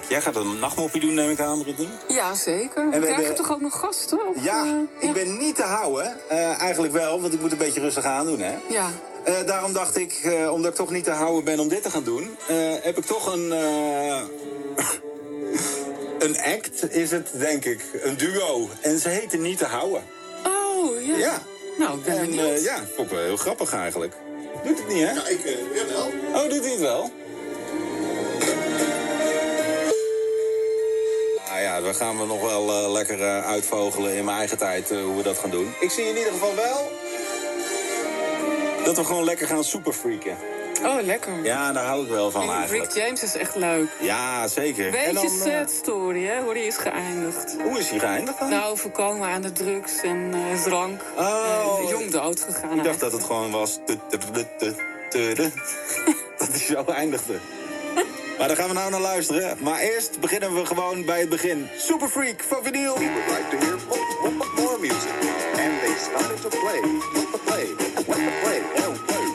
gek. Jij gaat een nachtmoppie doen, neem ik aan, Brittany? Ja, zeker. we We krijgen hebben- toch ook nog gasten? Of, Ja, eh, ik ben niet te houden. Eh, eigenlijk wel, want ik moet een beetje rustig aandoen, hè? Ja. Eh, daarom dacht ik, eh, omdat ik toch niet te houden ben om dit te gaan doen... eh, heb ik toch een... eh, een act, is het, denk ik. Een duo. En ze heten niet te houden. Oh, ja. Ja. Nou, ik ben En benieuwd. eh, ja, vond ik wel heel grappig eigenlijk. Doet het niet, hè? Ja, ik, eh, jawel. Oh, doet hij het wel? Ja, dan gaan we nog wel eh, lekker eh, uitvogelen in mijn eigen tijd eh, hoe we dat gaan doen. Ik zie in ieder geval wel dat we gewoon lekker gaan superfreaken. Oh, lekker. Ja, daar hou ik wel van En Rick eigenlijk. James is echt leuk. Ja, zeker. En Beetje dan, eh, sad story, hè, hoe die is geëindigd. hoe is hij geëindigd dan? Nou, voorkomen aan de drugs en drank. Oh. Jong dood gegaan. ik dacht dat het gewoon was... dat hij zo eindigde. Maar daar gaan we nou naar luisteren. Maar eerst beginnen we gewoon bij het begin. Superfreak van vinyl. would like to hear more, more, more music. And they started to play, the play, the play, play, the play.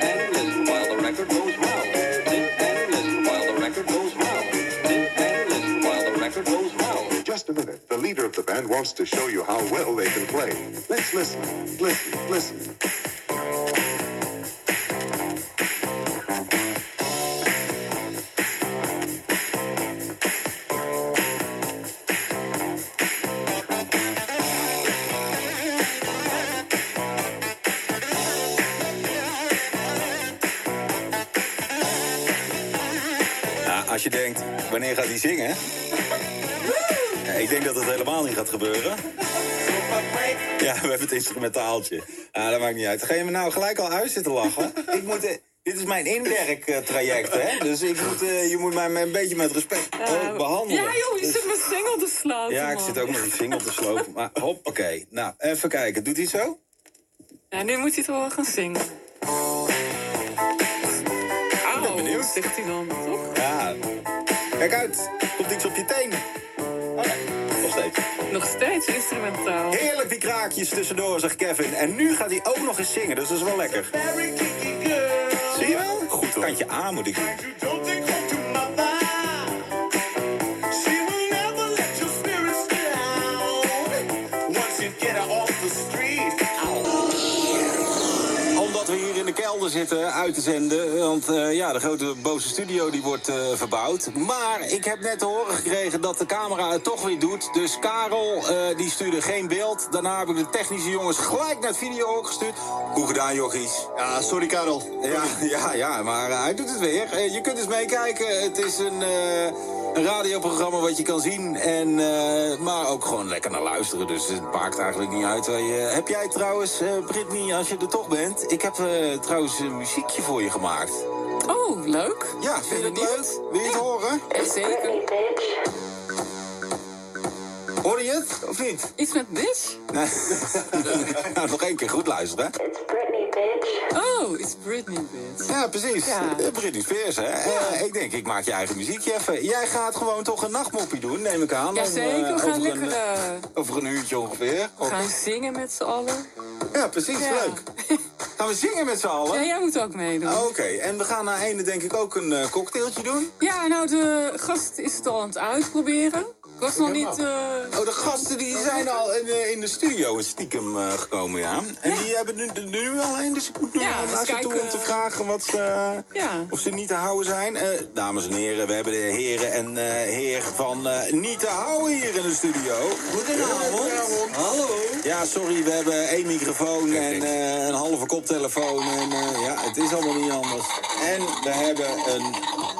and listen while the record goes round. Sit and listen while the record goes round. Sit and listen while the record goes round. Just a minute. The leader of the band wants to show you how well they can play. Let's listen, listen, listen. Wanneer gaat hij zingen? Ja, ik denk dat het helemaal niet gaat gebeuren. Ja, we hebben het instrumentaaltje. Ja, dat maakt niet uit. Ga je me nou gelijk al uit zitten lachen? Ik moet, eh, dit is mijn inwerktraject, hè? Dus ik moet, eh, je moet mij een beetje met respect ook behandelen. Ja, joh, je Dus- zit met single te sloten, Ja, ik man. zit ook met die single te slopen. Maar hop, oké. Nou, even kijken. Doet hij zo? Ja, nu moet hij toch wel gaan zingen. Auw, benieuwd. zegt hij dan, toch? Ja. Kijk uit. Komt iets op je teen. Oh nee, nog steeds. Nog steeds instrumentaal. Heerlijk die kraakjes tussendoor, zegt Kevin. En nu gaat hij ook nog eens zingen, dus dat is wel lekker. Zie je wel? Goed hoor. Kantje A moet ik doen. Zitten uit te zenden. Want eh, ja, de grote boze studio die wordt eh, verbouwd. Maar ik heb net te horen gekregen dat de camera het toch weer doet. Dus Karel eh, die stuurde geen beeld. Daarna heb ik de technische jongens gelijk naar het video ook gestuurd. Goed gedaan, jochies. Ja, sorry Karel. Ja, ja, ja, maar hij doet het weer. Je kunt eens meekijken. Het is een, een radioprogramma wat je kan zien. En, eh, maar ook gewoon lekker naar luisteren. Dus het maakt eigenlijk niet uit. waar je- heb jij trouwens, eh Brittany, als je er toch bent... Ik heb eh, trouwens een muziekje voor je gemaakt. Oh, leuk. Ja, vind je het leuk? Wil je het horen? Zeker. Hoor je het, of niet? Iets met bitch? Nee. nou, nog één keer goed luisteren, hè? Bitch. Oh, it's Britney, bitch. Ja, precies. Ja. Eh, Britney Spears, hè? Eh, ik denk, ik maak je eigen muziekje even. Jij gaat gewoon toch een nachtmoppie doen, neem ik aan. Jazeker, Om, eh, we gaan over lekker Een, eh, over een uurtje ongeveer. Of- gaan zingen met z'n allen. Ja, precies, Ja. leuk. Gaan we zingen met z'n allen? Ja, jij moet ook meedoen. Oké, en we gaan na ene denk ik ook een eh, cocktailtje doen. Ja, nou, de gast is het al aan het uitproberen. Ik was nog niet... eh, Oh, de gasten die zijn al in, de- in de studio stiekem eh, gekomen, ja. En die hebben nu, nu al een, dus ik moet nu Ja, naar ze toe om te vragen wat ze, Ja. of ze niet te houden zijn. Eh, dames en heren, we hebben de heren en eh heer van niet te houden hier in de studio. Goedenavond. Hallo. Ja, sorry, we hebben één microfoon en eh, een halve koptelefoon. En eh, ja, het is allemaal niet anders. En we hebben een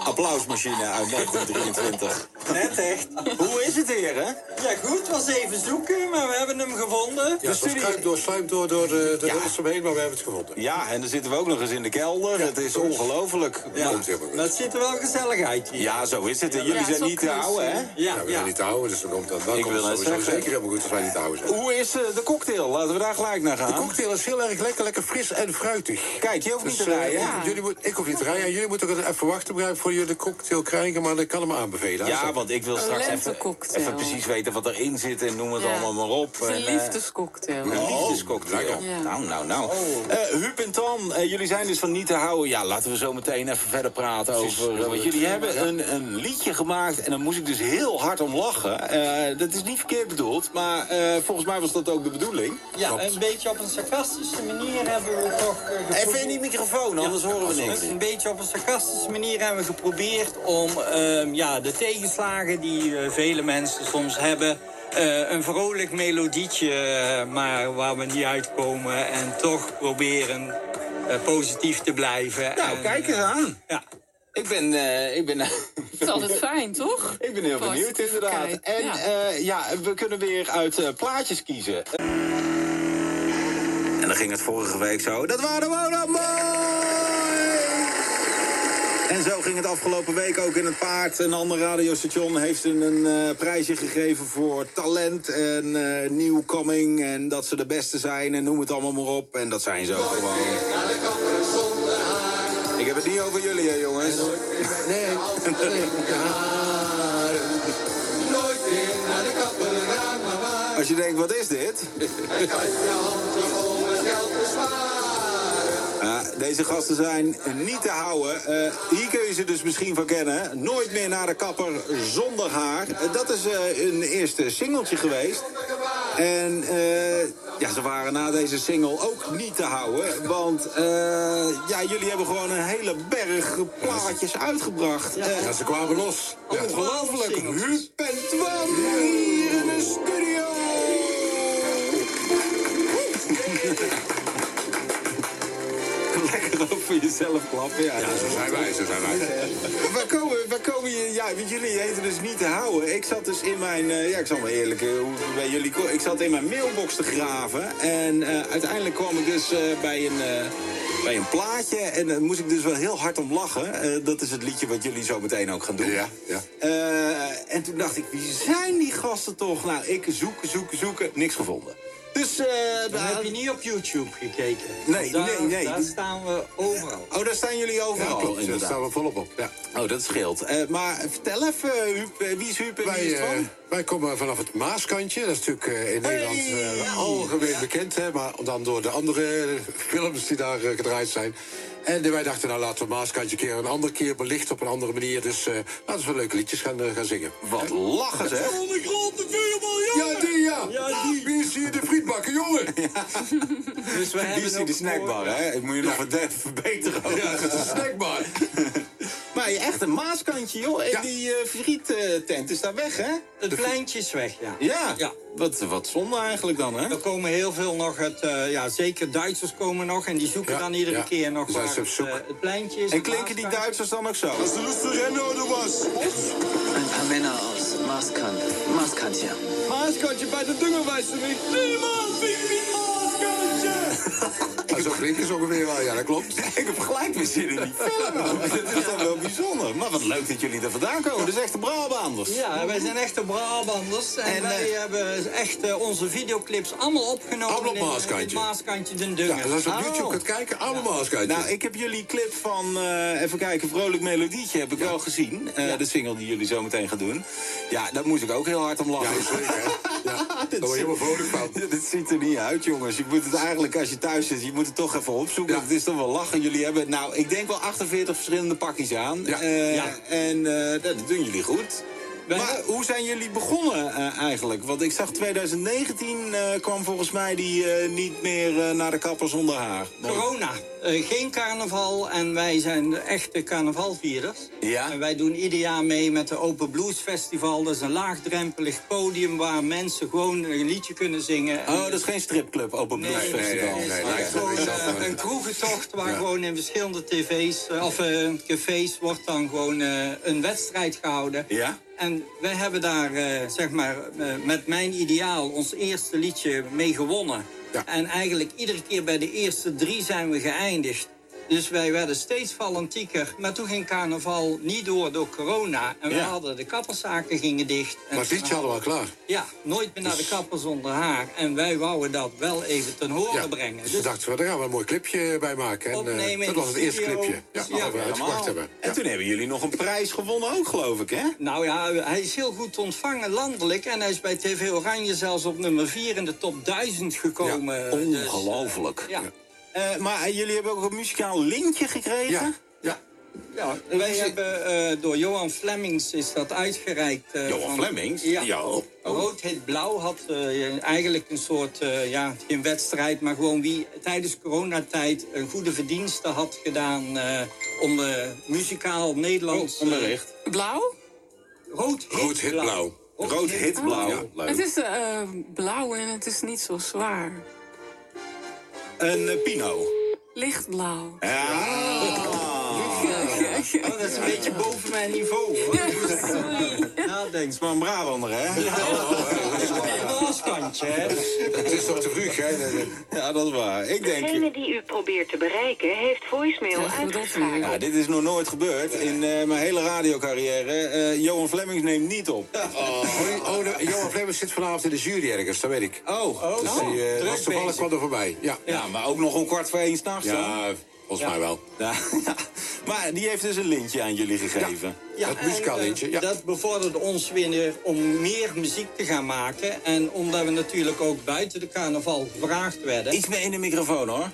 applausmachine uit 1923. Net echt. Hoe is het, heren? Ja, goed. Het was even zoeken, maar we hebben hem gevonden. Ja, het was schuim door, sluim door, door de, de Ja. rest omheen, maar we hebben het gevonden. Ja, en dan zitten we ook nog eens in de kelder. het is ongelooflijk. Ja, maar het ziet er wel gezelligheid hier. Ja, zo is het. En Ja, jullie zijn niet te houden, hè? Ja, Ja, we ja. zijn niet te houden, dus dan komt dat dan Ik wil het zeggen. zeker helemaal goed als wij niet te houden zijn. Hoe is eh, de cocktail? Laten we daar gelijk naar De gaan. cocktail is heel erg lekker, lekker fris en fruitig. Kijk, je hoeft niet Dus, te eh, rijden. jullie moet, ik hoef niet te rijden. En jullie moeten ook even wachten voor je de cocktail krijgen, maar ik kan hem aanbevelen. Ja, want ik wil straks even, even precies weten wat erin zit en noem het Ja. allemaal maar op. Een En, eh, liefdescocktail. Een liefdescocktail. lekker. Ja. Nou, nou, nou. Eh Huub en Tan, eh, jullie zijn dus van niet te houden. Ja, laten we zo meteen even verder praten over... want jullie hebben een, een liedje gemaakt en daar moest ik dus heel hard om lachen. Eh, dat is niet verkeerd bedoeld, maar eh, volgens mij was dat ook de bedoeling. Ja, een beetje op een sarcastische manier hebben we toch... eh, Even in die microfoon, anders horen we niks. Een beetje op een sarcastische manier hebben we geprobeerd om ehm, ja, de tegenslagen die eh, vele mensen soms hebben... eh, een vrolijk melodietje, eh, maar waar we niet uitkomen... en toch proberen eh, positief te blijven. Nou, En, kijk eens aan. Ja. Ik ben, eh, ik ben, Het is altijd fijn, toch? ik ben heel Positief benieuwd inderdaad. En ja. ja. ja, we kunnen weer uit eh, plaatjes kiezen. En dan ging het vorige week zo. Dat waren we dan mooi! En zo ging het afgelopen week ook in het paard. Een ander radiostation heeft een, een eh, prijsje gegeven voor talent en eh nieuwkoming. En dat ze de beste zijn en noem het allemaal maar op. En dat zijn ze ook gewoon. Ik heb het niet over jullie, hè, jongens. Nee. Als je denkt, wat is dit? Ja, deze gasten zijn niet te houden. Eh, hier kun je ze dus misschien van kennen. Nooit meer naar de kapper zonder haar. Eh, dat is eh, een eerste singeltje geweest. En eh, ja, ze waren na deze single ook niet te houden. Want eh, ja, jullie hebben gewoon een hele berg plaatjes uitgebracht. Eh, Ja, ze kwamen los. Ongelooflijk. Klappen. Ja, Ja, zo zijn wij, zo zijn wij. Waar komen, waar komen je... Ja, want jullie heten dus niet te houden. Ik zat dus in mijn... eh, ja, ik zal maar eerlijk... eh, bij jullie... Ik zat in mijn mailbox te graven. En eh, uiteindelijk kwam ik dus bij een... bij een plaatje en daar moest ik dus wel heel hard om lachen. Dat is het liedje wat jullie zo meteen ook gaan doen. Ja, ja. En toen dacht ik, wie zijn die gasten toch? Nou, ik zoeken, zoeken, zoeken, niks gevonden. Dus, eh, Dan daar- heb je niet op YouTube gekeken. Nee, Daar- nee, nee. Daar staan we overal. Oh, daar staan jullie Ja, overal, klopt. Daar inderdaad. staan we volop op. Ja. Oh, dat scheelt. Eh, maar vertel even, Huub, eh, wie is Huub en wie Wij, is eh, Twan? wij komen vanaf het Maaskantje. Dat is natuurlijk in Nederland eh, algemeen bekend. Hè, maar dan door de andere films die daar gedraaid zijn. En wij dachten, nou laten we Maaskantje een keer een andere keer belichten op een andere manier. Dus eh, laten we leuke liedjes gaan, eh, gaan zingen. Wat lachen de grote vuurbal, Ja, die ja! Ja, die. Wie is hier de frietbakken, jongen? Dus we Wie is hebben die de snackbar, hè? Ik moet je nog verde- verbeteren. Ja, dat is een snackbar. Maar je echt een maaskantje, joh. En Ja. die eh frietent is daar weg, hè? Het pleintje is weg, ja. Ja. Ja. Wat, wat zonde eigenlijk dan, hè? Er komen heel veel nog, het, eh, ja, zeker Duitsers komen nog en die zoeken Ja, dan iedere ja. keer nog waar het, eh, het pleintje is. En klinken die Maaskant. Duitsers dan ook zo? Hast du Lust rennen oder was? Ein paar Männer aus Marskant. Marskantje. Maaskantje bij de dungen, wijst u niet. Niemand vindt die Maaskantje! Ja, zo klinken ze ongeveer wel, ja, dat klopt. Ik heb gelijk weer zin in die film. Dat is dan wel bijzonder. Maar wat leuk dat jullie er vandaan komen. Dat is echte Brabanders. Ja, wij zijn echte Brabanders en, En, wij eh, hebben echt eh, onze videoclips allemaal opgenomen Allemaal op in, Maaskantje. in het Maaskantje den Ja, Dungen. dus als je op Oh. YouTube gaat kijken, allemaal Maaskantje. Nou, ik heb jullie clip van, eh, even kijken, Vrolijk Melodietje heb ik wel gezien. Eh, De single die jullie zo meteen gaan doen. Ja, daar moest ik ook heel hard om Ja, lachen. zeker? Ja, daar Dit word je helemaal vrolijk van. Ja, Dit ziet er niet uit, jongens. Je moet het eigenlijk, als je thuis zit, je moet het toch even opzoeken. Ja. Het is toch wel lachen. Jullie hebben, nou, ik denk wel 48 verschillende pakjes aan. Ja. Eh, Ja. En eh, dat doen jullie goed. Maar hebben- hoe zijn jullie begonnen eh, eigenlijk? Want ik zag 2019 eh, kwam volgens mij die eh, niet meer naar de kapper zonder haar. Corona, geen carnaval en wij zijn de echte carnavalvierders. Ja? En wij doen ieder jaar mee met de Open Blues Festival. Dat is een laagdrempelig podium waar mensen gewoon een liedje kunnen zingen. Oh, dat is geen stripclub, Open Blues Nee, Festival. nee, nee, gewoon is wel- een kroegentocht waar Ja. gewoon in verschillende tv's of cafés wordt dan gewoon een wedstrijd gehouden. Ja? En wij hebben daar, eh, zeg maar, eh, met mijn ideaal ons eerste liedje mee gewonnen. Ja. En eigenlijk iedere keer bij de eerste drie zijn we geëindigd. Dus wij werden steeds valentieker. Maar toen ging carnaval niet door door corona. En we Ja. hadden de kapperszaken gingen dicht. En Maar jaar hadden we al klaar. Ja, nooit meer naar de kapper zonder haar. En wij wouden dat wel even ten horen Ja. brengen. Dus Dus we dachten, we, daar gaan we een mooi clipje bij maken. En, eh, Opnemen dat was het eerste clipje. Ja, we uitgebracht hebben. En toen hebben jullie nog een prijs gewonnen ook, geloof ik, hè? Nou ja, hij is heel goed ontvangen landelijk. En hij is bij TV Oranje zelfs op nummer 4 in de top 1000 gekomen. Dus, Ongelooflijk. ja. Eh, maar jullie hebben ook een muzikaal lintje gekregen? Ja, ja. Ja, wij hebben eh, door Johan Flemings is dat uitgereikt. eh, Johan van- Flemings? Ja. Ja. Rood Hit Blauw had eigenlijk een soort, eh, ja, geen wedstrijd, maar gewoon wie tijdens coronatijd een goede verdienste had gedaan eh, om eh, muzikaal Nederlands... Oh, onderricht. Blauw? Rood Hit Rood Hit Blauw. Rood hit blauw. Ja. Het is eh, blauw en het is niet zo zwaar. Een eh, Pino. Lichtblauw. Ja. Oh, dat is een beetje boven mijn niveau. hoor. Sorry. Nadenk. is maar een Brabander, hè? Een hè? Het is toch te vroeg, hè? Ja, dat is waar. Ik denk... Degene die u probeert te bereiken heeft voicemail dat uitgeschakeld. Ja, dit is nog nooit gebeurd in eh, mijn hele radiocarrière. Eh, Johan Flemings neemt niet op. Oh, oh, de- Johan Flemings zit vanavond in de jury ergens, dat weet ik. Oh, Dus Oh, die eh, druk was toevallig kwam er voorbij. Ja, ja, maar ook nog om kwart voor één s'nachts. ja volgens mij wel. Ja, ja. Maar die heeft dus een lintje aan jullie gegeven. Het muzikaal en, eh, lintje, ja. Dat bevorderde ons weer om meer muziek te gaan maken. En omdat we natuurlijk ook buiten de carnaval gevraagd werden. Iets meer in de microfoon, hoor.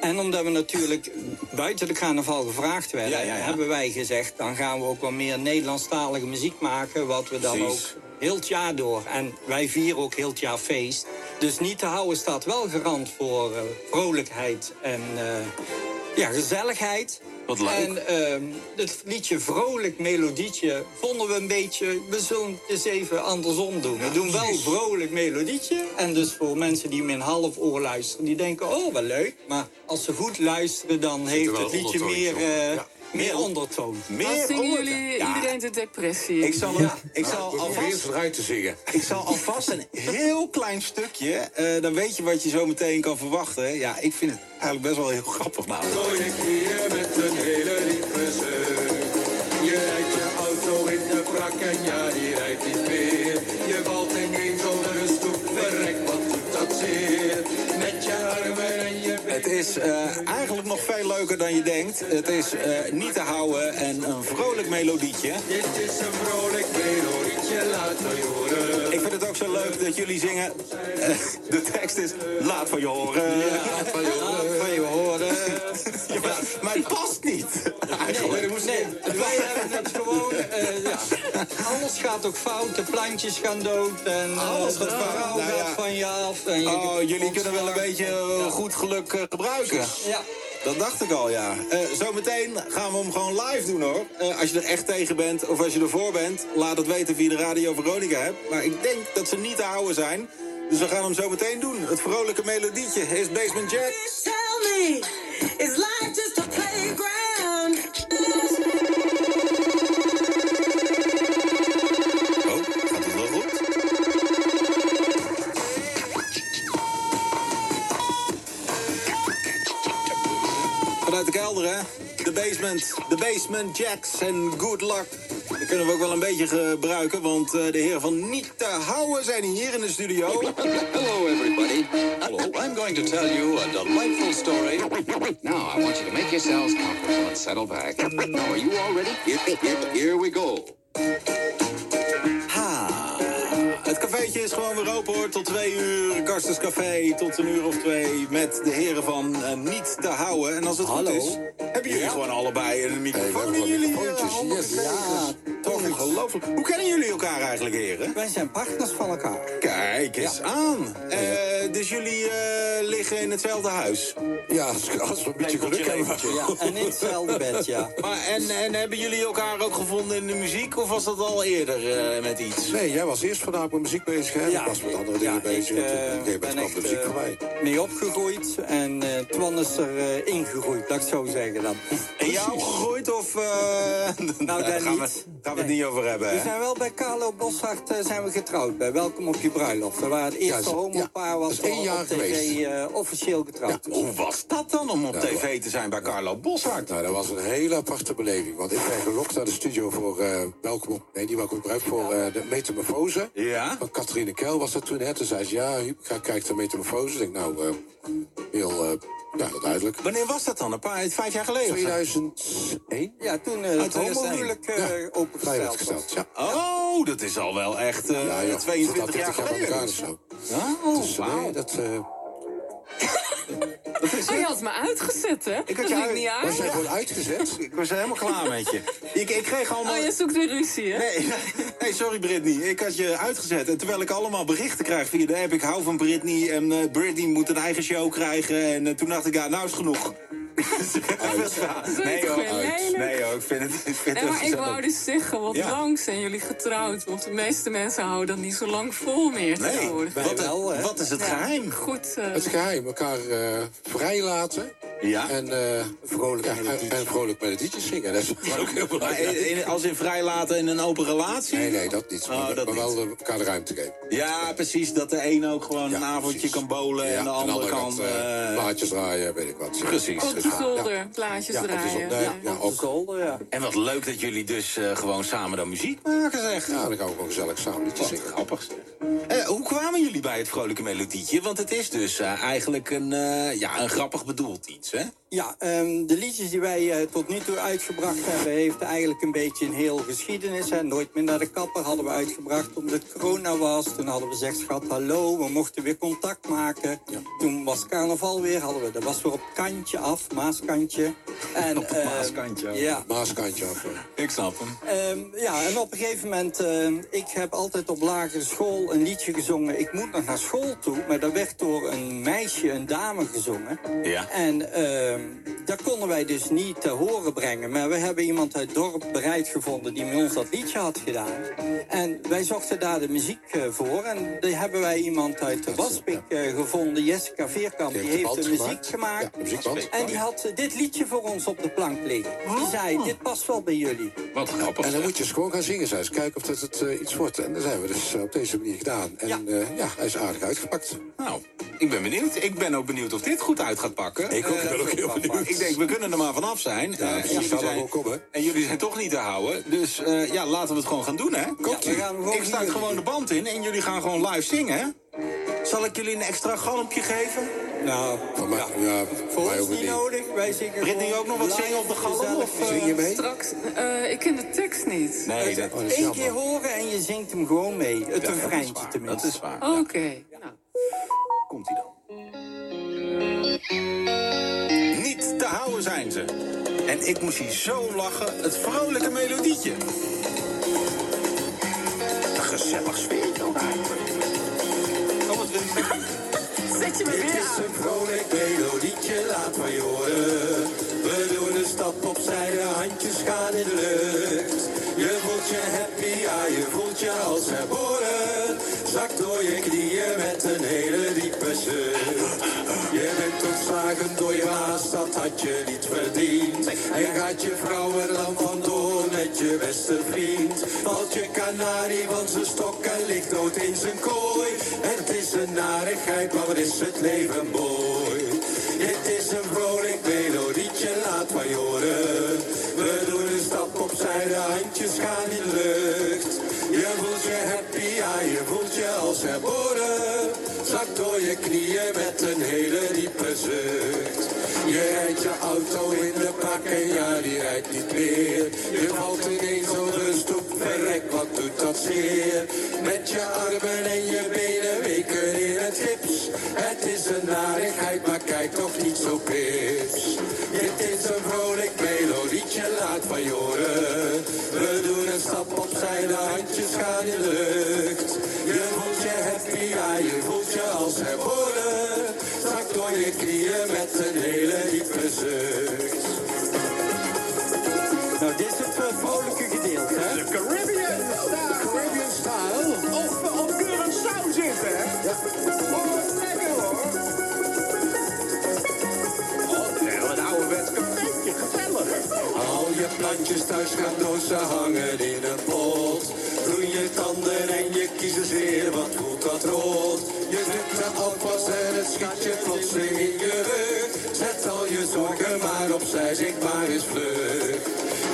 En omdat we natuurlijk buiten de carnaval gevraagd werden, Ja, ja, ja. hebben wij gezegd... dan gaan we ook wat meer Nederlandstalige muziek maken... wat we dan Precies. ook heel het jaar door... en wij vieren ook heel het jaar feest. Dus niet te houden staat wel garant voor eh, vrolijkheid en eh, ja, gezelligheid. Wat leuk. En ehm, het liedje Vrolijk Melodietje vonden we een beetje... we zullen het eens even andersom doen. We doen wel Vrolijk Melodietje. En dus voor mensen die met een half oor luisteren... die denken, oh, wel leuk. Maar als ze goed luisteren, dan heeft het liedje meer, Ja. Meer ondertoon. Dan Meer zingen jullie Ja, iedereen de depressie. Ik zal, ik zal alvast... eruit te zingen. Ik zal alvast een heel klein stukje, eh, dan weet je wat je zo meteen kan verwachten. Ja, ik vind het eigenlijk best wel heel grappig namelijk. met leuker dan je denkt. Het is eh, niet te houden en een vrolijk melodietje. Dit is een vrolijk melodietje, laat me horen. Ik vind het ook zo leuk dat jullie zingen. eh, de tekst is laat van je horen. Laat van je horen. Ja, maar, maar het past niet. Nee, nee, wij hebben het gewoon... eh, ja. Alles gaat ook fout, de plantjes gaan dood... en Alles gaat fout. Nou ja. van je af. En je Oh, jullie kunnen wel een beetje goed geluk gebruiken. Ja. Dat dacht ik al, ja. Eh, zometeen gaan we hem gewoon live doen, hoor. Eh, als je er echt tegen bent of als je ervoor bent... laat het weten via de Radio Veronica hebt. Maar ik denk dat ze niet te houden zijn. Dus we gaan hem zo meteen doen. Het vrolijke melodietje is Basement Jack. Tell me, is life just a playground? Vanuit de kelder, hè? De basement. De basement jacks en good luck. Die kunnen we ook wel een beetje gebruiken, want eh, de heren van Niet te houden zijn hier in de studio. Hello, everybody. I'm going to tell you a delightful story. Now, I want you to make yourselves comfortable and settle back. Now, are you all ready? Here, here, here we go. Het is gewoon weer open hoor, tot twee uur. Karstens Café tot een uur of twee met de heren van eh, Niet te houden. En als het Hallo. goed is, hebben jullie gewoon allebei een Hey, we microfoon hebben in jullie handen yes. gekregen. Ongelooflijk. Hoe kennen jullie elkaar eigenlijk, heren? Wij zijn partners van elkaar. Kijk eens aan. Eh, dus jullie eh, liggen in hetzelfde huis. Ja, als, als we een beetje geluk hebben. Ja, en in hetzelfde bed, ja. Maar, en, en hebben jullie elkaar ook gevonden in de muziek? Of was dat al eerder eh, met iets? Nee, jij was eerst vandaag met muziek bezig, hè? Ik was met andere dingen Ja, bezig. Ik en gegeven ben de echt muziek voorbij. mee opgegroeid en eh Twan is er eh, ingegroeid, laat ik zo zeggen dan. In jou gegroeid of... eh, Nou, daar gaan we, niet. gaan we Gaan we het niet over hebben, We zijn wel bij Carlo Boshart zijn we getrouwd. Bij Welkom op je bruiloft. Dat waren het eerste Ja, homopaar was dat is één jaar geweest. eh, officieel getrouwd. Hoe was dat dan om op Ja, tv te zijn bij Carlo Boshart? Nou, dat was een hele aparte beleving. Want ik ben gelokt naar de studio voor eh Welkom. Nee, die Welkom op Bruik, voor eh, de Metamorfose. Ja? Van Catharine Kel was dat toen. Hè. Toen zei ze, ja, Huub, ga kijken naar Metamorfose. Ik denk, nou, heel, ja, heel duidelijk. Wanneer was dat dan? Een paar, vijf jaar geleden? of zo? 2001? Ja, toen eh, het 2001. homohuwelijk eh Ja, opengesteld vrijwillig was. gesteld, ja. Oh, dat is al wel echt eh, Ja, joh. 22 jaar Zit al 30 geleden. zo. Oh, Dus, eh, wauw. nee, dat... eh, Oh, je had me uitgezet, hè? Ik had je uit- niet was aan. jij gewoon uitgezet? Ik was helemaal klaar met je. Ik, ik kreeg allemaal... Oh, je zoekt weer ruzie, hè? Nee, nee, sorry Britney. Ik had je uitgezet. En terwijl ik allemaal berichten krijg via de app... ik hou van Britney en eh, Britney moet een eigen show krijgen. En eh, toen dacht ik, ja, nou is genoeg. nee hoor, nee hoor, ik vind het, ik vind Nee, het maar ik wou dus zeggen, wat Ja. lang zijn jullie getrouwd? Want de meeste mensen houden dat niet zo lang vol meer Nee, wat, wel, hè? wat is het Ja, geheim? Goed, eh, Het geheim, elkaar eh vrijlaten. Ja? En, eh Vrolijk ja, en, en vrolijk melodietjes zingen. Dat is ook heel belangrijk. in- in- als in vrijlaten in een open relatie? Nee, nee, dat niet. Oh, maar, dat maar wel niet. elkaar de ruimte geven. Ja, precies. Dat de een ook gewoon Ja, een avondje precies. kan bowlen Ja, en de andere kan... eh, eh, plaatjes draaien, weet ik wat. Precies. op de zolder, plaatjes Ja, op de draaien. zolder, ja, ja, Op de ook. zolder, ja. En wat leuk dat jullie dus eh, gewoon samen dan muziek maken, zeg. Ja, dan gaan we gewoon gezellig samen liedjes zingen. grappig. zeg. Eh, hoe kwamen jullie bij het vrolijke melodietje? Want het is dus eigenlijk een, eh, ja, een grappig bedoeld iets, hè? Ja, ehm, de liedjes die wij eh, tot nu toe uitgebracht hebben, heeft eigenlijk een beetje een heel geschiedenis. Hè. Nooit meer naar de kapper hadden we uitgebracht omdat corona was. Toen hadden we gezegd, schat, hallo, we mochten weer contact maken. Toen was carnaval weer, hadden we, dat was weer op kantje af, maaskantje. En, Op ehm, maaskantje af. Ja, Maaskantje af. Ik snap hem. Ehm, ja, en op een gegeven moment, ik heb altijd op lagere school een liedje gezongen. Ik moet nog naar school toe, maar dat werd door een meisje, een dame gezongen. Ja. En dat konden wij dus niet te horen brengen. Maar we hebben iemand uit het dorp bereid gevonden die met ons dat liedje had gedaan. En wij zochten daar de muziek eh, voor. En daar hebben wij iemand uit de Waspik eh, gevonden, Jessica Veerkamp. Die heeft de muziek gemaakt. En die had eh, dit liedje voor ons op de plank liggen. Die zei, dit past wel bij jullie. Wat grappig. En dan moet je eens gewoon gaan zingen, zei ze. Kijken of dat het eh, iets wordt. En dat hebben we dus eh, op deze manier gedaan. En Ja. ja, ja hij is aardig uitgepakt. Nou, ik ben benieuwd. Ik ben ook benieuwd of dit goed uit gaat pakken. Ik ook, ik Eh, ben ook heel benieuwd. Ik denk, we kunnen er maar vanaf zijn. Eh, en, precies, jullie zijn en jullie zijn toch niet te houden. Dus eh, ja, laten we het gewoon gaan doen, hè? Ik hier- gewoon de band in en jullie gaan gewoon live zingen, hè? Zal ik jullie een extra galmpje geven? Nou, Van mij, ja, voor mij ons ook niet niet. nodig. Wij zingen gewoon ook nog wat zingen op de galm, of, eh? Zing je mee? Straks, eh, ik ken de tekst niet. Nee, dat, Oh, dat is Eén jammer. keer horen en je zingt hem gewoon mee. Het ja, refreintje tenminste. Dat is waar. Oké. Nou, Komt hij dan. Ze. En ik moest hier zo lachen. Het vrolijke melodietje. Een gezellig sfeertje ook eigenlijk. Kom het weer. zet je me Dit weer is een vrolijk melodietje, laat maar je horen. We doen een stap opzij, de handjes gaan in de lucht. Je voelt je happy, ja, je voelt je als herboren. Je knieën met een hele diepe zucht. Je bent ontslagen door je baas, dat had je niet verdiend. En gaat je vrouw er dan vandoor met je beste vriend. Valt je kanarie van zijn stok en ligt dood in zijn kooi. Het is een narigheid, maar wat is het leven mooi. Dit is een vrolijk melodietje, laat maar je horen. We doen een stap opzij, de handjes gaan in lucht. Je voelt je happy, ja, je voelt je als herboren. Zak door je knieën met een hele diepe zucht. Je rijdt je auto in de bak en ja, die rijdt niet meer. Je valt ineens op de stoep, verrek, wat doet dat zeer. Met je armen en je benen weken in het gips. Het is een narigheid, maar kijk toch niet zo pips. Dit is een vrolijk melodietje, laat van je horen. We doen een stap opzij, de handjes thuis gaan dozen hangen in een pot. Groen je tanden en je kiezen weer, wat voelt dat rood? Je zet al oppas en het schatje je plotseling in je rug. Zet al je zorgen maar opzij, zeg maar eens vlug.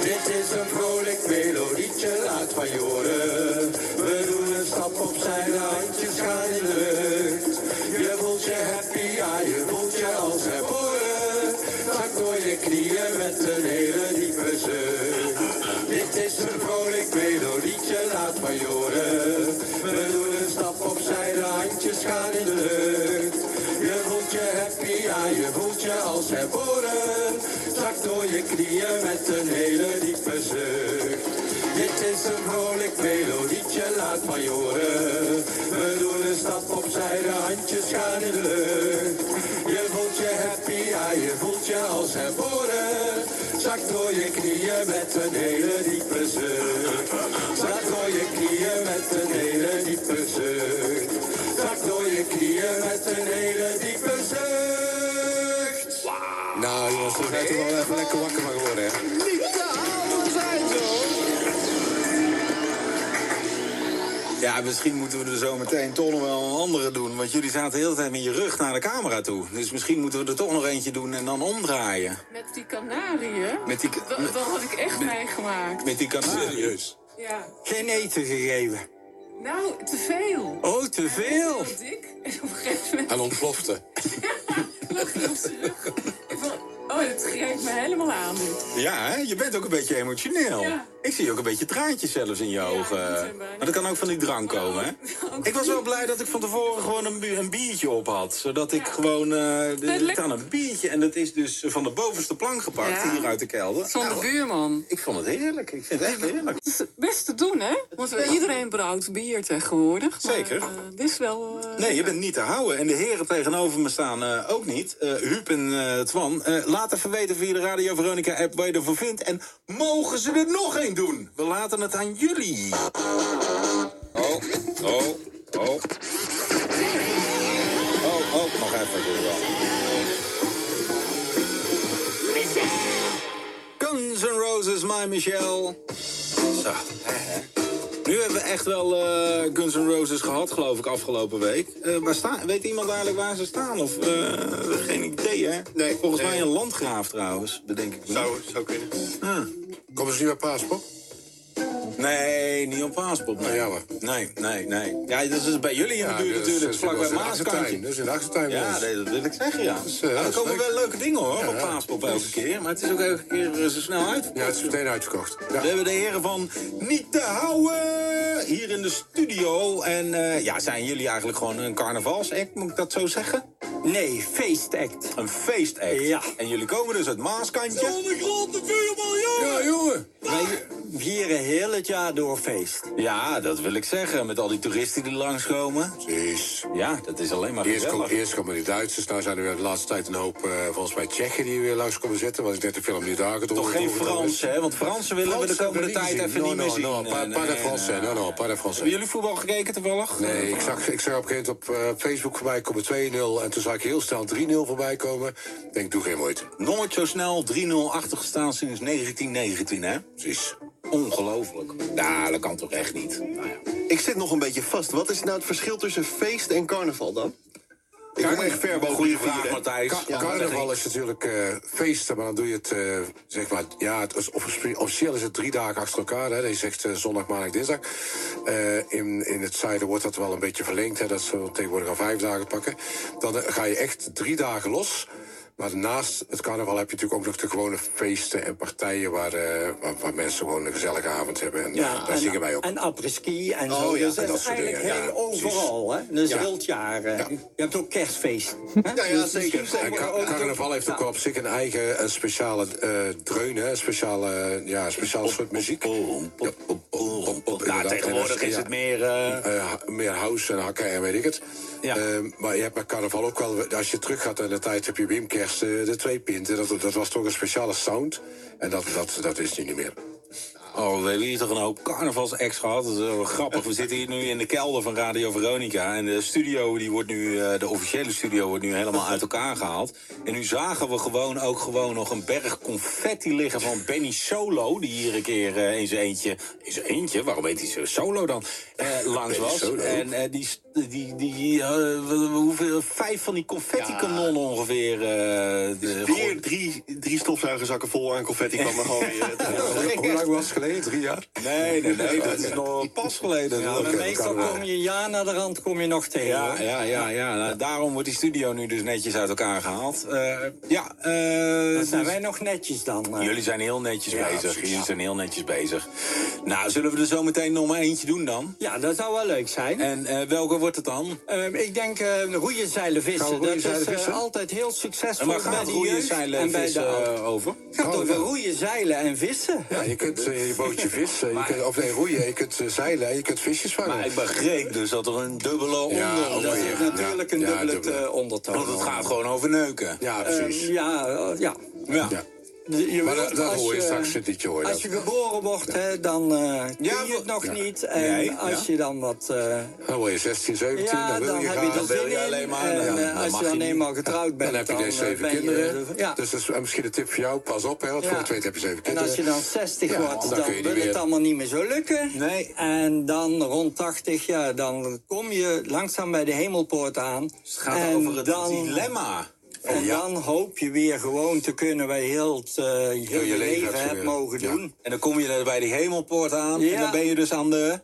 Dit is een vrolijk melodietje, laat van joren. We doen een stap opzij, de handjes gaan in. Je voelt je happy, ja, je voelt je als herboren. Ga door je knieën met een hele je voelt je als herboren. Zak door je knieën met een hele diepe zucht. Dit is een vrolijk melodietje, laat van je horen. We doen een stap opzij, de handjes gaan in de. Je voelt je happy, ja, je voelt je als herboren. Zak door je knieën met een hele diepe zucht. Zak door je knieën met een hele diepe zucht. Zak door je knieën met een hele diepe zucht. Nou, jongens, we zijn toch wel even lekker wakker van geworden, hè? Ja, misschien moeten we er zo meteen toch nog wel een andere doen. Want jullie zaten de hele tijd met je rug naar de camera toe. Dus misschien moeten we er toch nog eentje doen en dan omdraaien. Met die kanariën. Met die... Dat, dat had ik echt meegemaakt. Met die kanariën. Serieus? Ja. Geen eten gegeven. Nou, te veel. Oh, te veel. Heel dik. En op een gegeven moment En ontplofte. lag hij op zijn rug. Oh, dat grijpt me helemaal aan nu. Ja, hè? je bent ook een beetje emotioneel. Ja. Ik zie ook een beetje traantjes zelfs in je ogen. Maar dat kan ook van die drank komen, hè? Ik was wel blij dat ik van tevoren gewoon een, bi- een biertje op had. Zodat ik gewoon... eh de, Het ik aan een biertje en dat is dus van de bovenste plank gepakt, Ja. hier uit de kelder. Van de Nou, buurman. ik vond het heerlijk. Ik vind het echt heerlijk. Het is het best te doen, hè? Want iedereen brouwt bier tegenwoordig. Maar, Zeker. eh, dit is wel... eh, Nee, je bent niet te houden. En de heren tegenover me staan eh, ook niet. Eh Huub en eh Twan. Eh, laat even weten via de Radio Veronica-app wat je ervan vindt. En mogen ze er nog één doen? We laten het aan jullie. Oh, oh, oh. Oh, oh, nog even. Guns N' Roses, My Michelle. Zo, hè, hè. Nu hebben we echt wel eh, Guns N' Roses gehad, geloof ik, afgelopen week. Eh, waar staan, weet iemand eigenlijk waar ze staan? Of eh, geen idee, hè? Nee, Volgens nee. mij een landgraaf trouwens, bedenk ik. Zou, zou kunnen. Ah. Komen ze nu bij Paaspop? Nee, niet op Paaspop. Nee. Nou, jammer. Nee, nee, nee. Ja, dat is bij jullie in de buurt natuurlijk, dat vlak bij is in de achtertuin. Maaskantje. Dat is in de achtertuin. Ja, dat wil ik zeggen, ja. eh, Nou, er komen wel leuke dingen hoor, Ja, op ja. Paaspop elke keer. Maar het is ook elke keer eh, zo snel uit. Ja, het is meteen uitverkocht. Ja. We hebben de heren van Niet te houden hier in de studio. En eh, ja, zijn jullie eigenlijk gewoon een carnavalsact, moet ik dat zo zeggen? Nee, feestact. Een feestact. Ja. En jullie komen dus uit Maaskantje. grote vuurman, Ja, jongen. Wij vieren heel het jaar door feest. Ja, dat wil ik zeggen. Met al die toeristen die langskomen. Precies. Ja, dat is alleen maar Eerst, kom, eerst komen die Duitsers. Nou zijn er weer de laatste tijd een hoop, eh, volgens mij, Tsjechen die weer langs komen zitten. Want ik net de film nu dagen door. Toch geen Fransen, hè? Want Fransen willen we de komende tijd even niet meer zien. No, de nee, Fransen. nee. No, no, pas de Hebben Fransen. jullie voetbal gekeken toevallig? Nee, ik zag, ik zag op een gegeven moment op eh, Facebook voorbij komen 2-0. En toen zag ik heel snel 3-0 voorbij komen. Ik denk, doe geen moeite. Nooit zo snel 3-0 achter gestaan sinds 1919, hè? Precies. Ongelooflijk. Ja, dat kan toch echt niet? Nou ja. Ik zit nog een beetje vast. Wat is nou het verschil tussen feest en carnaval dan? Ik kom echt ver boven Goeie vraag, vieren. Matthijs. Ka- Ja, carnaval is natuurlijk eh, feesten, maar dan doe je het, eh, zeg maar, ja, het is, officie- officieel is het drie dagen achter elkaar. Hè. Je zegt eh, zondag, maandag, dinsdag. Eh, in, in het zuiden wordt dat wel een beetje verlengd, hè, dat ze tegenwoordig al vijf dagen pakken. Dan ga je echt drie dagen los. Maar naast het carnaval heb je natuurlijk ook nog de gewone feesten en partijen waar, eh, waar, waar mensen gewoon een gezellige avond hebben. En daar en, zingen wij ook. En après-ski en Oh, zo. ja, dus en dat is soort eigenlijk dingen, heel ja, overal. Hè? Dus Ja. jaar. eh. Ja. Je hebt ook kerstfeest. hè? Ja, ja, Dus zeker. misschien En carnaval heeft ook op zich een eigen een speciale eh dreun, hè? een speciale, ja, een speciaal soort muziek. Nou, tegenwoordig is het meer... meer house en hakken en weet ik het. Ja. Ehm, maar je hebt met carnaval ook wel, als je terug gaat in de tijd, heb je Wim Eh, de twee pinten. Dat, dat was toch een speciale sound. En dat, dat, dat is nu niet meer. Oh, we hebben hier toch een hoop carnavalsex gehad. Dat is wel grappig. We zitten hier nu in de kelder van Radio Veronica. En de studio, die wordt nu, eh, de officiële studio, wordt nu helemaal uit elkaar gehaald. En nu zagen we gewoon ook gewoon nog een berg confetti liggen van Benny Solo. Die hier een keer eh, in zijn eentje, in zijn eentje, waarom heet hij zo solo dan, eh, langs was. En eh, die, die, die hoeveel, vijf van die confetti-kanonnen ongeveer. de, Weer drie, drie stofzuigerzakken vol aan confetti kwam er gewoon weer. Hoe, hoe lang was het geleden? Drie jaar? Nee, nee, nee, dat is nog pas geleden. Ja, meestal kom je ja naar de rand kom je nog tegen. Ja, ja, ja, ja. Nou, daarom wordt die studio nu dus netjes uit elkaar gehaald. Eh, ja, eh, zijn dus- wij nog netjes dan. eh. Jullie zijn heel netjes Ja, bezig. precies. Jullie zijn heel netjes bezig. Nou, zullen we er zo meteen nog maar eentje doen dan? Ja, dat zou wel leuk zijn. En welke wordt het dan? Eh, ik denk eh roeien zeilen vissen. roeien, dat zeilen, is vissen? altijd heel En succesvol waar bij gaat roeien, jeugd zeilen en en vissen over? Het gaat Oh, over roeien, zeilen en vissen. Ja, je kunt je bootje vissen, je kunt, of nee, roeien, je kunt eh, zeilen en je kunt visjes vangen. Maar ik begreep dus dat er een dubbele onder... Ja, Dat oh, ja. natuurlijk een dubbele dubbele. eh, ondertoon. Want het gaat gewoon over neuken. Ja, Eh, precies. ja, eh, ja. Ja. Je Maar dat, hoor je straks hoor Als je geboren wordt, hè, dan eh kun Ja, je het nog ja. niet. En Nee, als ja. je dan wat... eh, Dan word je 16, 17, ja, dan wil dan je je er wil je alleen maar, en ja, eh, dan als je dan eenmaal getrouwd bent, Dan heb je deze zeven je- kinderen. ja. Dus dat is misschien een tip voor jou. Pas op, hè, want Ja. voor de tweede heb je zeven En kinderen. als je dan 60 Ja, wordt, dan dan, wil het allemaal niet meer zo lukken. Nee. En dan rond 80, ja, dan kom je langzaam bij de hemelpoort aan. Het gaat en over het dan, dilemma. En ja. dan hoop je weer gewoon te kunnen bij heel het, eh, heel je, leven leven hebt mogen Ja. doen. En dan kom je er bij die hemelpoort aan. En dan ben je dus aan de...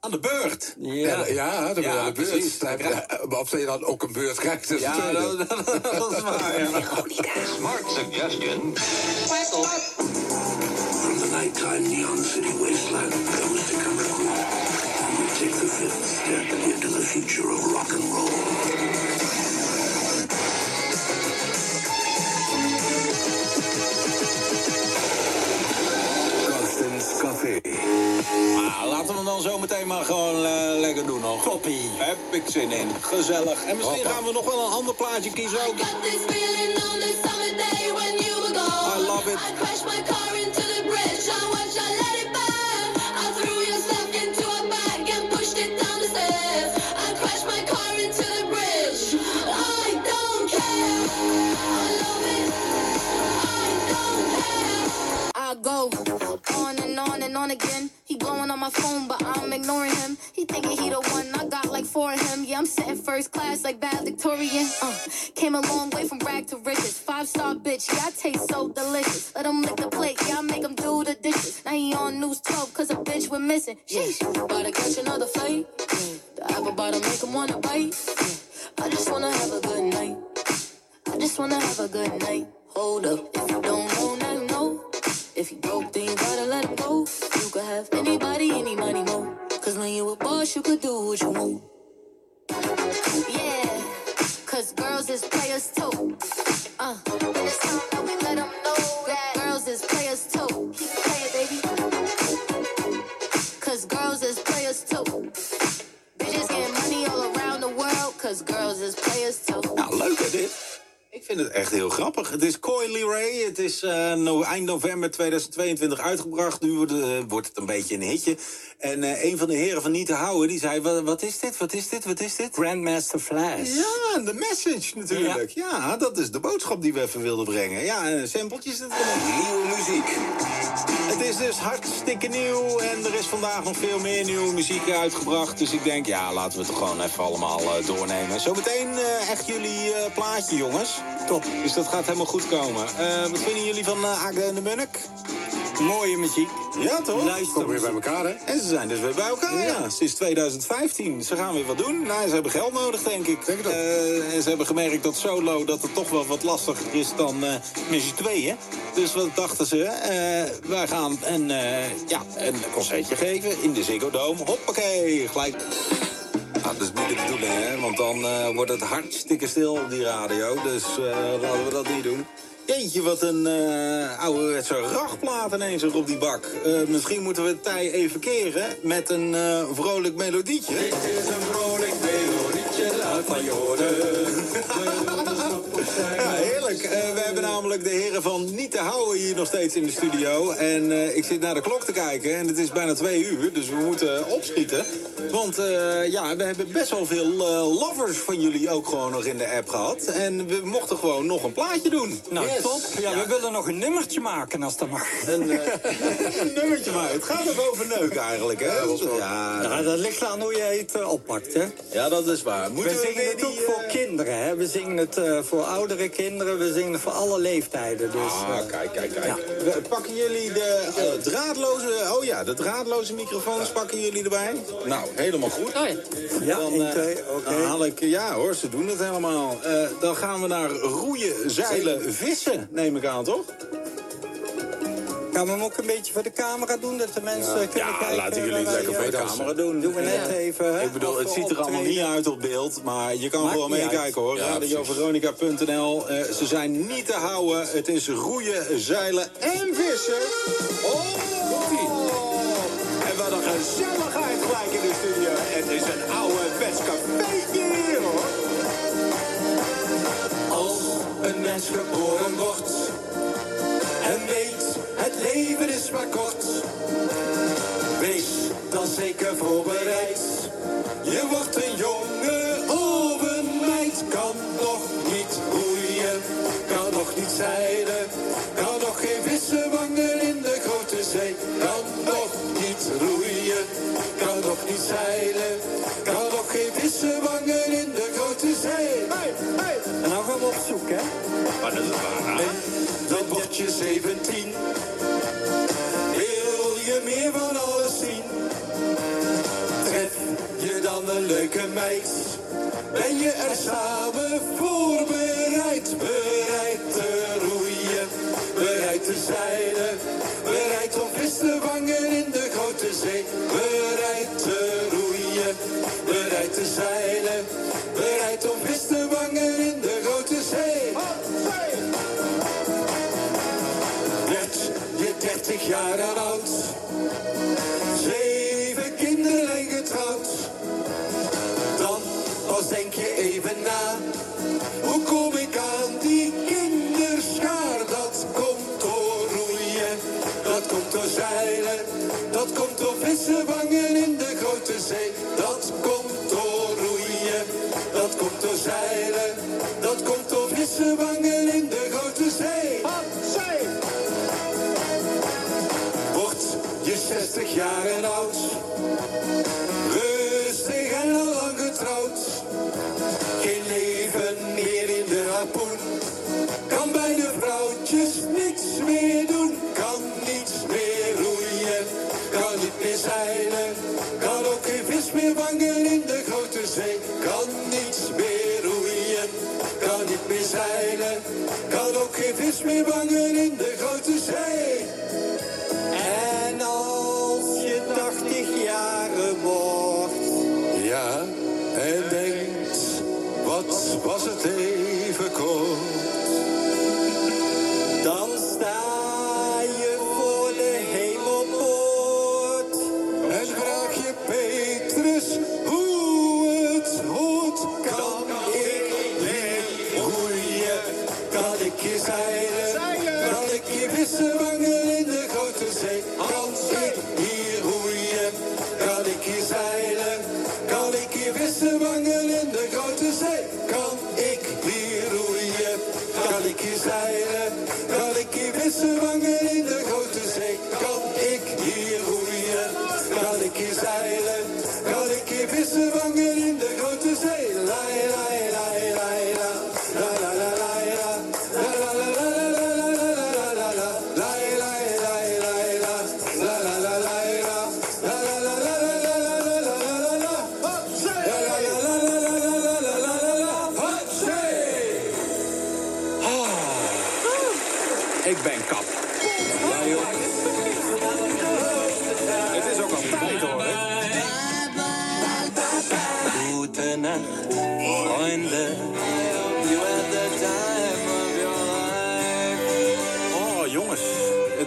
Aan de beurt. Ja, Ja. ja, dan ben je Ja, aan de beurt. precies. Dan heb je- Maar of je dan ook een beurt krijgt, is Ja, het dat, dat, dat is waar. Ja. Smart suggestion. From the nighttime neon city wasteland comes to Kamakura. And we take the fifth step into the future of nog. Toppie. Heb ik zin in. Gezellig. En misschien Hoppa. gaan we nog wel een ander plaatje kiezen ook. I love it. I crashed my car into star bitch, yeah, I taste so delicious. Let him lick the plate, yeah, I make him do the dishes. Now he on news 12, cause a bitch went missing. Sheesh, gotta catch another flight. Yeah. The apple bottom make him wanna bite. Yeah. I just wanna have a good night. I just wanna have a good night. Hold up, if you don't know, now you know. If you broke, then you gotta let him go. You could have anybody, any money, mo. Cause when you a boss, you could do what you want. Yeah, cause girls is players too. Uh, and it's time that we let them know that girls is players too. Keep it playing, baby. Cause girls is players too. Bitches getting money all around the world, cause girls is players too. Nou, leuk at dit? Ik vind het echt heel grappig. Het is Coily Ray. Het is eh, no- eind november 2022 uitgebracht. Nu wordt, eh, wordt het een beetje een hitje. En eh, een van de heren van Niet te Houden, die zei... "Wa- Wat is dit? Wat is dit? Wat is dit? Grandmaster Flash. Ja, de message natuurlijk. Ja. dat is de boodschap die we even wilden brengen. Ja, en sampletjes natuurlijk. Nieuwe muziek. Het is dus hartstikke nieuw en er is vandaag nog veel meer nieuwe muziek uitgebracht. Dus ik denk, ja, laten we het gewoon even allemaal doornemen. Zometeen echt jullie plaatje, jongens. Top. Dus dat gaat helemaal goed komen. Eh, wat vinden jullie van uh, Agde en de Munnik? Mooie muziek. Ja, toch? Luister. Kom weer bij elkaar, hè? En ze zijn dus weer bij elkaar, ja. Sinds 2015. Ze gaan weer wat doen. Nou, ze hebben geld nodig, denk ik. Denk. Eh, en ze hebben gemerkt dat solo dat het toch wel wat lastiger is dan eh met z'n tweeën. Dus wat dachten ze? Eh, wij gaan een, ja, een concertje geven in de Ziggo Dome. Hoppakee, gelijk. Ah, dat is niet de bedoeling, hè? Want dan eh, wordt het hartstikke stil op die radio. Dus eh, laten we dat niet doen. Jeetje, wat een uh, ouderwetse rachtplaat ineens op die bak. Misschien moeten we het tij even keren met een vrolijk melodietje. Dit is een vrolijk melodietje, laat van Joden. Ja, heerlijk. Eh, we hebben namelijk de heren van Niet te Houden hier nog steeds in de studio. En eh, ik zit naar de klok te kijken en het is bijna twee uur, dus we moeten opschieten. Want eh, ja, we hebben best wel veel eh, lovers van jullie ook gewoon nog in de app gehad. En we mochten gewoon nog een plaatje doen. Nou, Yes. top. Ja, we willen nog een nummertje maken als dat mag. Een, eh, een nummertje maar. Het gaat ook over neuk eigenlijk, hè? Ja, Ja, dat ligt aan hoe je het oppakt, hè. ja, dat is waar. Moeten we we zingen het die, ook voor kinderen, hè. We zingen het eh, voor oudere kinderen, we zingen voor alle leeftijden. Dus, Ah, eh, kijk, kijk, kijk. We- Pakken jullie de eh, draadloze... Oh ja, de draadloze microfoons pakken jullie erbij? Nou, helemaal goed. Oh ja. ja, Dan, eh, twee, dan haal ik... Ja hoor, ze doen het helemaal. Eh, dan gaan we naar roeien, zeilen, vissen, neem ik aan, toch? Gaan we hem ook een beetje voor de camera doen, dat de mensen kunnen Ja, kijken? laten jullie het lekker voor de camera doen. Doen we net Ja. even, hè. Ik bedoel, het ziet er allemaal niet uit op beeld, maar je kan gewoon meekijken hoor. Ja, RadioVeronica.nl. Eh, ze zijn niet te houden. Het is roeien, zeilen en vissen. Oh, wat een gezelligheid gelijk in de studio. Het is een ouderwets cafeetje hier hoor. Als een mens geboren wordt en weet het leven is maar kort, wees dan zeker voorbereid. Je wordt een jongen of een meid, kan nog niet roeien, kan nog niet zeilen, kan nog geen vissen vangen in de grote zee, kan nog niet roeien, kan nog niet zeilen, kan nog geen vissen vangen in de grote zee. Hey, hey. En nou gaan we op zoek, hè. Maar dat is waar. Dan word je 17. Van alles zien? Tref je dan een leuke meid? Ben je er samen voorbereid? Bereid te roeien, bereid te zeilen. Bereid om vis te vangen in de grote zee. Bereid te roeien, bereid te zeilen. Bereid om vis te vangen in de grote zee. Werd je 30 jaar oud. 60 jaar en oud. Meer vangen in de grote zee. En als je 80 jaren wordt, Ja, en denkt, wat was het even kort. dan sta je Listen.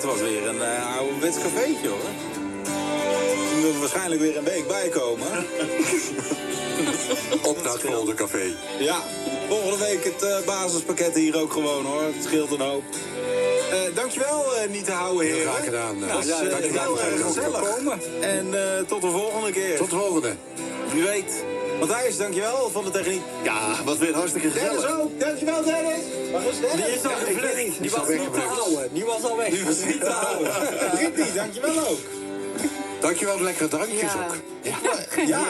Het was weer een uh, ouderwets cafeetje hoor. Er moet waarschijnlijk weer een week bijkomen. Op naar de café. Ja, volgende week het eh, basispakket hier ook gewoon hoor. Het scheelt een hoop. Eh, dankjewel, eh, niet te houden, heren. graag gedaan. Ja, Ja, was, ja, eh, dankjewel. heel erg gezellig. En tot de volgende keer. Tot de volgende. Wie weet. Matthijs, dankjewel van de techniek. Ja, wat weer hartstikke Dennis gezellig. ook. Dankjewel, Dennis. Waar is Dennis? Die is al gevlucht. Die was niet te houden. Die was al weg. Die was niet te houden. Rippie, dankjewel ook. Dankjewel, de lekkere drankjes ook. Ja,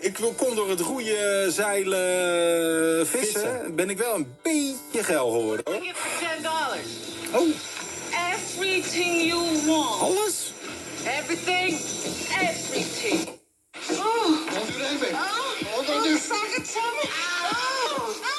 Ik kom door het goede zeilen vissen. Ben ik wel een beetje geil geworden hoor. Oh, Everything you want. alles? Everything. Everything. Oh. Don't do that, baby. Oh. Oh, don't do Suck it to me. Oh.